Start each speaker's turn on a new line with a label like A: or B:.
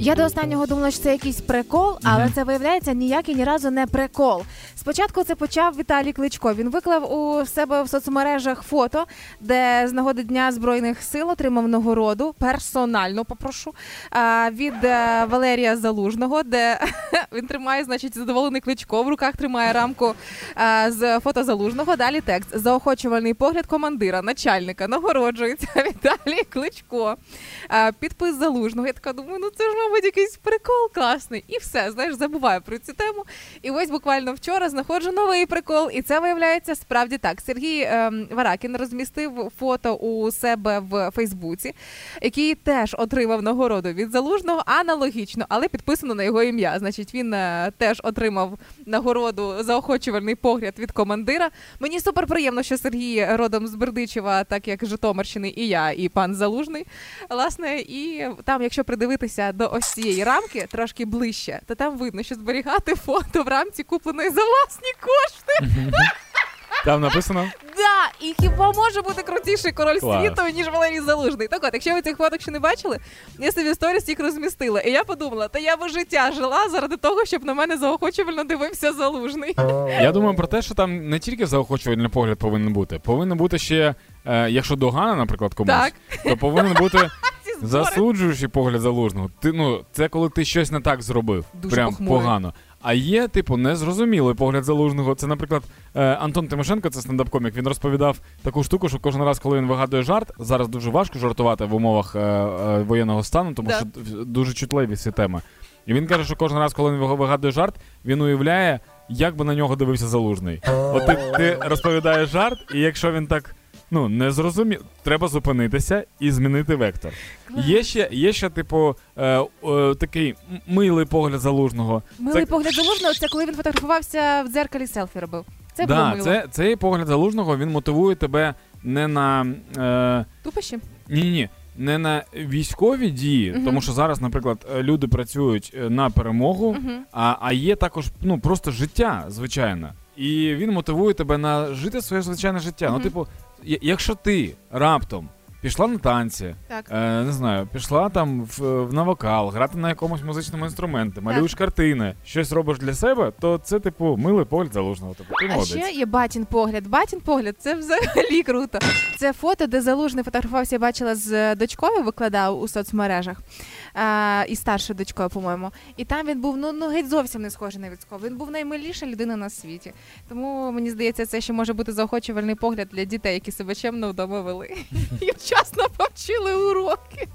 A: Я до останнього думала, що це якийсь прикол, але це виявляється ніякий ні разу не прикол. Спочатку це почав Віталій Кличко. Він виклав у себе в соцмережах фото, де з нагоди Дня Збройних сил отримав нагороду персонально попрошу від е, Валерія Залужного, де він тримає, значить, задоволений кличко. В руках тримає рамку з фото залужного. Далі текст заохочувальний погляд командира, начальника. Нагороджується Віталій Кличко. Підпис залужного. Я така думаю, ну це ж, мабуть, якийсь прикол класний. І все, знаєш, забуваю про цю тему. І ось буквально вчора знаходжу новий прикол, і це виявляється справді так. Сергій ем, Варакін розмістив фото у себе в Фейсбуці, який теж отримав нагороду від залужного, аналогічно, але підписано на його ім'я. Значить, він е, теж отримав нагороду заохочувальний погляд від командира. Мені супер приємно, що Сергій родом з Бердичева, так як Житомирщини, і я, і пан Залужний. Власне, і там, якщо придивитися до ось цієї рамки трошки ближче, то там видно, що зберігати фото в рамці купленої за власні кошти.
B: Там написано.
A: Да, і хіба може бути крутіший король
B: Клас.
A: світу, ніж Валерій Залужний? Так от, якщо ви цих фоток ще не бачили, я собі в сторіс їх розмістила. І я подумала, та я би життя жила заради того, щоб на мене заохочувально дивився залужний.
B: Я думаю про те, що там не тільки заохочувальний погляд повинен бути. Повинен бути ще, е, якщо догана, наприклад, комусь,
A: Так.
B: то повинен бути
A: збори.
B: засуджуючий погляд залужного. Ти ну це коли ти щось не так зробив,
A: Дуже
B: прям
A: похмурий.
B: погано. А є, типу, незрозумілий погляд залужного. Це, наприклад, е, Антон Тимошенко, це стендап-комік. Він розповідав таку штуку, що кожен раз, коли він вигадує жарт, зараз дуже важко жартувати в умовах е, е, воєнного стану, тому
A: Да.
B: що дуже чутливі ці теми. І він каже, що кожен раз, коли він вигадує жарт, він уявляє, як би на нього дивився залужний. От ти, ти розповідаєш жарт, і якщо він так. Ну, не зрозумів, треба зупинитися і змінити вектор. Є ще, є ще, типу, е, е, такий милий погляд залужного.
A: Милий
B: Це-
A: погляд залужного це коли він фотографувався в дзеркалі селфі робив. Це було мило.
B: це, цей погляд залужного він мотивує тебе не на. Е,
A: Тупощі?
B: ні, ні, не на військові дії,
A: Мгм.
B: тому що зараз, наприклад, е, люди працюють е, на перемогу,
A: Мгм.
B: а, а є також ну, просто життя, звичайно. І він мотивує тебе на жити своє звичайне життя.
A: Мгм.
B: Ну, типу, якщо ти раптом пішла на танці,
A: Так.
B: е, не знаю, пішла там в, в на вокал, грати на якомусь музичному інструменті, малюєш картини, щось робиш для себе, то це, типу, милий погляд залужного. Типу, ти
A: А
B: молодець.
A: ще є батін погляд. Батін погляд це взагалі круто. Це фото, де залужний фотографувався, я бачила з дочкою, викладав у соцмережах. А, і старшою дочкою, по-моєму. І там він був ну, ну геть зовсім не схожий на військового. Він був наймиліша людина на світі. Тому мені здається, це ще може бути заохочувальний погляд для дітей, які себе чемно вдома вели. І вчасно повчили уроки.